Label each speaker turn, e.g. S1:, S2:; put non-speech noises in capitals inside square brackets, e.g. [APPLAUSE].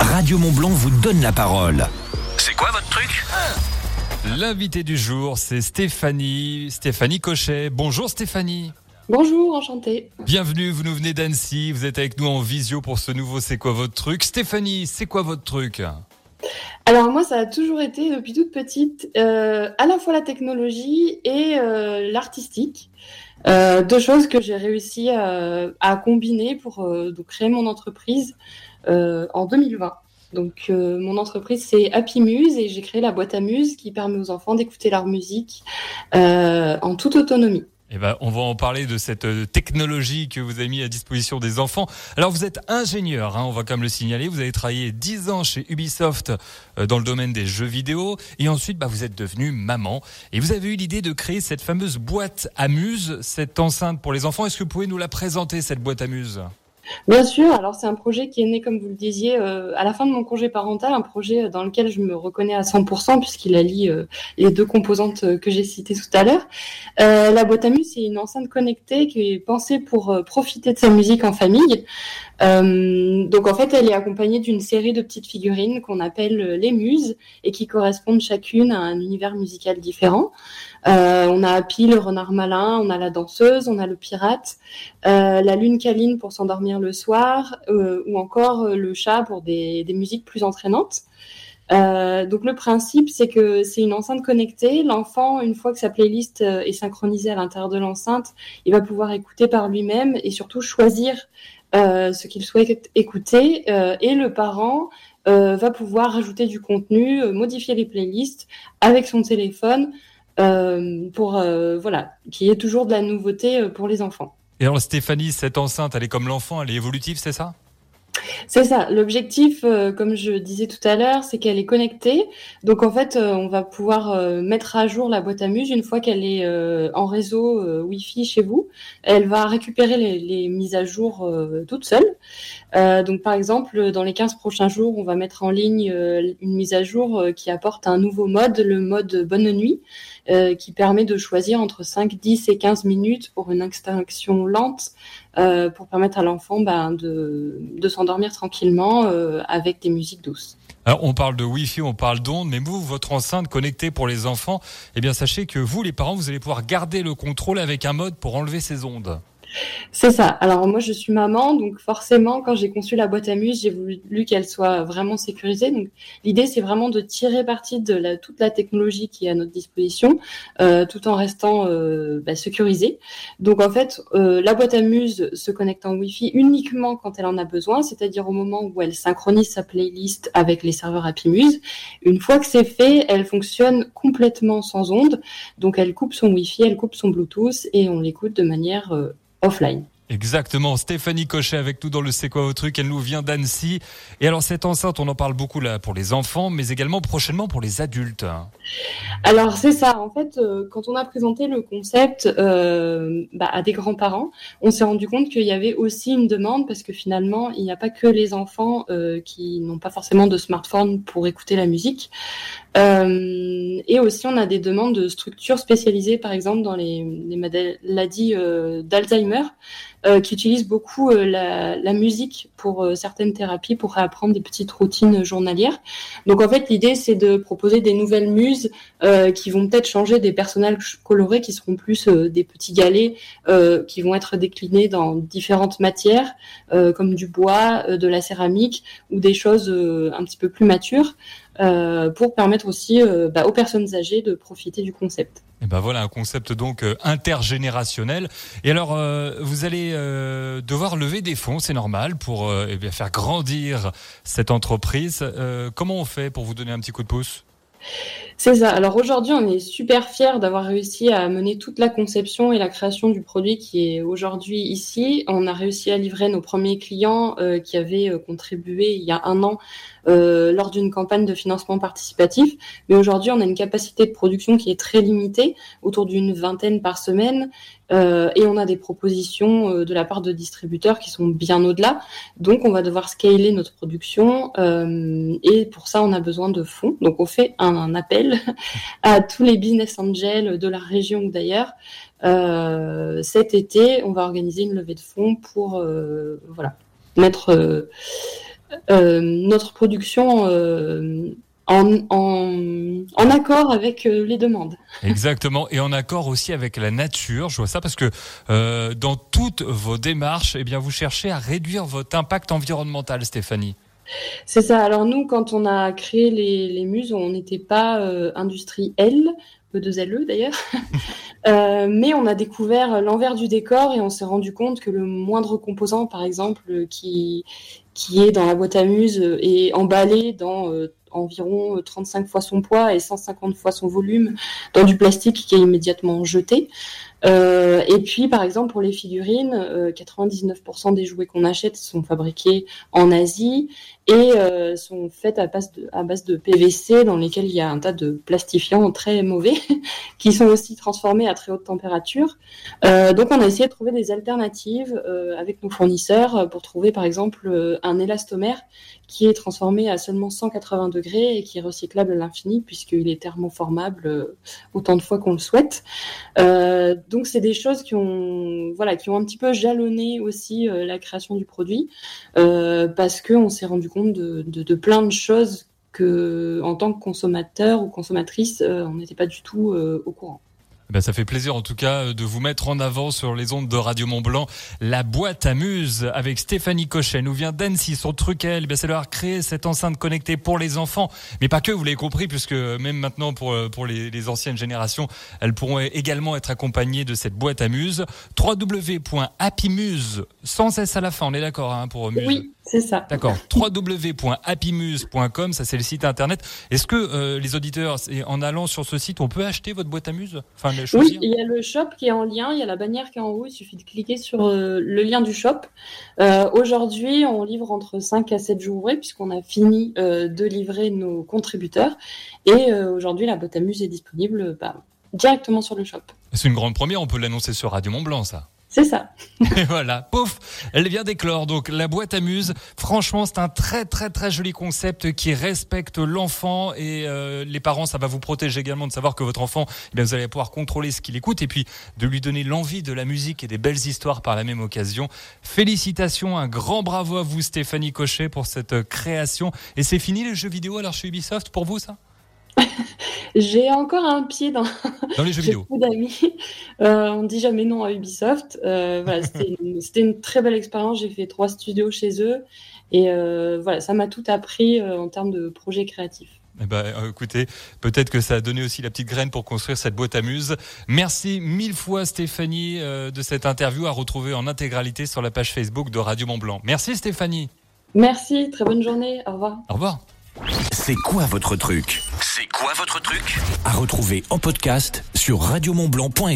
S1: Radio Montblanc vous donne la parole.
S2: C'est quoi votre truc?
S3: L'invité du jour, c'est Stéphanie, Stéphanie Cochet. Bonjour Stéphanie.
S4: Bonjour, enchantée.
S3: Bienvenue, vous nous venez d'Annecy, vous êtes avec nous en visio pour ce nouveau C'est quoi votre truc? Stéphanie, c'est quoi votre truc?
S4: Alors moi, ça a toujours été depuis toute petite euh, à la fois la technologie et euh, l'artistique. Euh, deux choses que j'ai réussi à, à combiner pour euh, donc créer mon entreprise euh, en 2020. Donc euh, mon entreprise c'est Happy Muse et j'ai créé la boîte à muse qui permet aux enfants d'écouter leur musique euh, en toute autonomie.
S3: Eh ben, on va en parler de cette euh, technologie que vous avez mis à disposition des enfants. Alors, vous êtes ingénieur, hein, on va quand même le signaler. Vous avez travaillé 10 ans chez Ubisoft euh, dans le domaine des jeux vidéo. Et ensuite, bah, vous êtes devenu maman. Et vous avez eu l'idée de créer cette fameuse boîte à muse, cette enceinte pour les enfants. Est-ce que vous pouvez nous la présenter, cette boîte à muse?
S4: Bien sûr, alors c'est un projet qui est né, comme vous le disiez, euh, à la fin de mon congé parental, un projet dans lequel je me reconnais à 100% puisqu'il allie euh, les deux composantes euh, que j'ai citées tout à l'heure. Euh, la boîte à muse, c'est une enceinte connectée qui est pensée pour euh, profiter de sa musique en famille. Euh, donc en fait, elle est accompagnée d'une série de petites figurines qu'on appelle euh, les muses et qui correspondent chacune à un univers musical différent. Euh, on a Happy, le renard malin, on a la danseuse, on a le pirate, la lune câline pour s'endormir le soir, ou encore le chat pour des, musiques plus entraînantes. Donc le principe, c'est que c'est une enceinte connectée. L'enfant, une fois que sa playlist est synchronisée à l'intérieur de l'enceinte, il va pouvoir écouter par lui-même et surtout choisir ce qu'il souhaite écouter. Euh, et le parent euh, va pouvoir rajouter du contenu, euh, modifier les playlists avec son téléphone euh, pour euh, voilà, qu'il y ait toujours de la nouveauté euh, pour les enfants.
S3: Et alors, Stéphanie, cette enceinte, elle est comme l'enfant, elle est évolutive, c'est ça?
S4: C'est ça. L'objectif, euh, comme je disais tout à l'heure, c'est qu'elle est connectée. Donc en fait, euh, on va pouvoir euh, mettre à jour la boîte à muse une fois qu'elle est en réseau Wi-Fi chez vous. Elle va récupérer les, mises à jour toute seule. Donc par exemple, dans les 15 prochains jours, on va mettre en ligne une mise à jour qui apporte un nouveau mode, le mode bonne nuit, qui permet de choisir entre 5, 10 et 15 minutes pour une extinction lente pour permettre à l'enfant ben, de s'endormir tranquillement euh, avec des musiques douces.
S3: Alors, on parle de Wi-Fi, on parle d'ondes, mais vous, votre enceinte connectée pour les enfants, eh bien, sachez que vous, les parents, vous allez pouvoir garder le contrôle avec un mode pour enlever ces ondes.
S4: C'est ça. Alors moi, je suis maman, donc forcément, quand j'ai conçu la boîte à muse, j'ai voulu qu'elle soit vraiment sécurisée. Donc l'idée, c'est vraiment de tirer parti de toute la technologie qui est à notre disposition, euh, tout en restant euh, bah, sécurisée. Donc en fait, euh, la boîte à muse se connecte en Wi-Fi uniquement quand elle en a besoin, c'est-à-dire au moment où elle synchronise sa playlist avec les serveurs Happy Muse. Une fois que c'est fait, elle fonctionne complètement sans ondes. Donc elle coupe son Wi-Fi, elle coupe son Bluetooth et on l'écoute de manière offline.
S3: Exactement. Stéphanie Cochet avec nous dans le C'est quoi au truc? Elle nous vient d'Annecy. Et alors, cette enceinte, on en parle beaucoup là pour les enfants, mais également prochainement pour les adultes.
S4: Alors c'est ça, en fait, euh, quand on a présenté le concept euh, bah, à des grands-parents, on s'est rendu compte qu'il y avait aussi une demande parce que finalement, il n'y a pas que les enfants euh, qui n'ont pas forcément de smartphone pour écouter la musique. Euh, et aussi, on a des demandes de structures spécialisées, par exemple, dans les, maladies euh, d'Alzheimer, euh, qui utilisent beaucoup la, la musique pour certaines thérapies, pour réapprendre des petites routines journalières. Donc en fait, l'idée, c'est de proposer des nouvelles muses qui vont peut-être changer des personnages colorés qui seront plus des petits galets qui vont être déclinés dans différentes matières, comme du bois, de la céramique ou des choses un petit peu plus matures, pour permettre aussi euh, bah, aux personnes âgées de profiter du concept.
S3: Et ben voilà un concept donc euh, intergénérationnel. Et alors euh, vous allez euh, devoir lever des fonds, c'est normal, pour euh, eh bien, faire grandir cette entreprise. Euh, comment on fait pour vous donner un petit coup de pouce?
S4: C'est ça. Alors aujourd'hui, on est super fiers d'avoir réussi à mener toute la conception et la création du produit qui est aujourd'hui ici. On a réussi à livrer nos premiers clients euh, qui avaient euh, contribué il y a un an euh, lors d'une campagne de financement participatif. Mais aujourd'hui, on a une capacité de production qui est très limitée, autour d'une vingtaine par semaine. Euh, et on a des propositions euh, de la part de distributeurs qui sont bien au-delà. Donc, on va devoir scaler notre production. et pour ça, on a besoin de fonds. Donc, on fait un, appel [LAUGHS] à tous les business angels de la région d'ailleurs. Cet été, on va organiser une levée de fonds pour voilà mettre notre production en, en, accord avec euh, les demandes.
S3: Exactement, et en accord aussi avec la nature. Je vois ça parce que euh, dans toutes vos démarches, eh bien, vous cherchez à réduire votre impact environnemental, Stéphanie.
S4: C'est ça. Alors nous, quand on a créé les, les muses, on n'était pas euh, industrie L, E2LE d'ailleurs, [LAUGHS] euh, mais on a découvert l'envers du décor et on s'est rendu compte que le moindre composant, par exemple, qui, qui est dans la boîte à muse est emballé dans environ 35 fois son poids et 150 fois son volume dans du plastique qui est immédiatement jeté. Euh, et puis, par exemple, pour les figurines, 99% euh, des jouets qu'on achète sont fabriqués en Asie et euh, sont faits à base, à base de PVC dans lesquels il y a un tas de plastifiants très mauvais [LAUGHS] qui sont aussi transformés à très haute température. donc, on a essayé de trouver des alternatives avec nos fournisseurs pour trouver, par exemple, un élastomère qui est transformé à seulement 180 degrés et qui est recyclable à l'infini puisqu'il est thermoformable autant de fois qu'on le souhaite. Euh, donc c'est des choses qui ont voilà qui ont un petit peu jalonné aussi euh, la création du produit euh, parce qu'on s'est rendu compte de, de, de, plein de choses que en tant que consommateur ou consommatrice on n'était pas du tout au courant.
S3: Eh ben, ça fait plaisir en tout cas euh, de vous mettre en avant sur les ondes de Radio Mont Blanc. La boîte amuse avec Stéphanie Cochet nous vient d'Annecy. Son truc elle, eh c'est leur créer cette enceinte connectée pour les enfants, mais pas que. Vous l'avez compris, puisque même maintenant pour euh, pour les, les, anciennes générations, elles pourront également être accompagnées de cette boîte amuse. www.happymuse sans s à la fin. On est d'accord hein, pour Muse.
S4: Oui. C'est ça.
S3: D'accord. www.happymuse.com, ça c'est le site internet. Est-ce que euh, les auditeurs, en allant sur ce site, on peut acheter votre boîte à muse?
S4: Enfin, Oui, il y a le shop qui est en lien, il y a la bannière qui est en haut, il suffit de cliquer sur euh, le lien du shop. Euh, Aujourd'hui, on livre entre 5 à 7 jours puisqu'on a fini de livrer nos contributeurs. Et aujourd'hui, la boîte à muse est disponible bah, directement sur le shop.
S3: C'est une grande première, on peut l'annoncer sur Radio Mont Blanc, ça.
S4: C'est ça. [LAUGHS]
S3: Et voilà, pouf, elle vient d'éclore. Donc la boîte amuse. Franchement, c'est un très très très joli concept qui respecte l'enfant et euh, les parents. Ça va vous protéger également de savoir que votre enfant, eh bien, vous allez pouvoir contrôler ce qu'il écoute et puis de lui donner l'envie de la musique et des belles histoires par la même occasion. Félicitations, un grand bravo à vous Stéphanie Cochet pour cette création. Et c'est fini les jeux vidéo alors chez Ubisoft pour vous ça?
S4: J'ai encore un pied dans, [LAUGHS]
S3: dans les jeux vidéo.
S4: d'amis. Euh, on dit jamais non à Ubisoft. Euh, voilà, [LAUGHS] c'était une, très belle expérience. J'ai fait trois studios chez eux. Et euh, voilà, ça m'a tout appris en termes de projets créatifs.
S3: Eh ben, écoutez, peut-être que ça a donné aussi la petite graine pour construire cette boîte à muse. Merci mille fois Stéphanie de cette interview à retrouver en intégralité sur la page Facebook de Radio Mont Blanc. Merci Stéphanie.
S4: Merci, très bonne journée. Au revoir.
S3: Au revoir.
S1: C'est quoi votre truc? C'est quoi votre truc? À retrouver en podcast sur radiomontblanc.fr.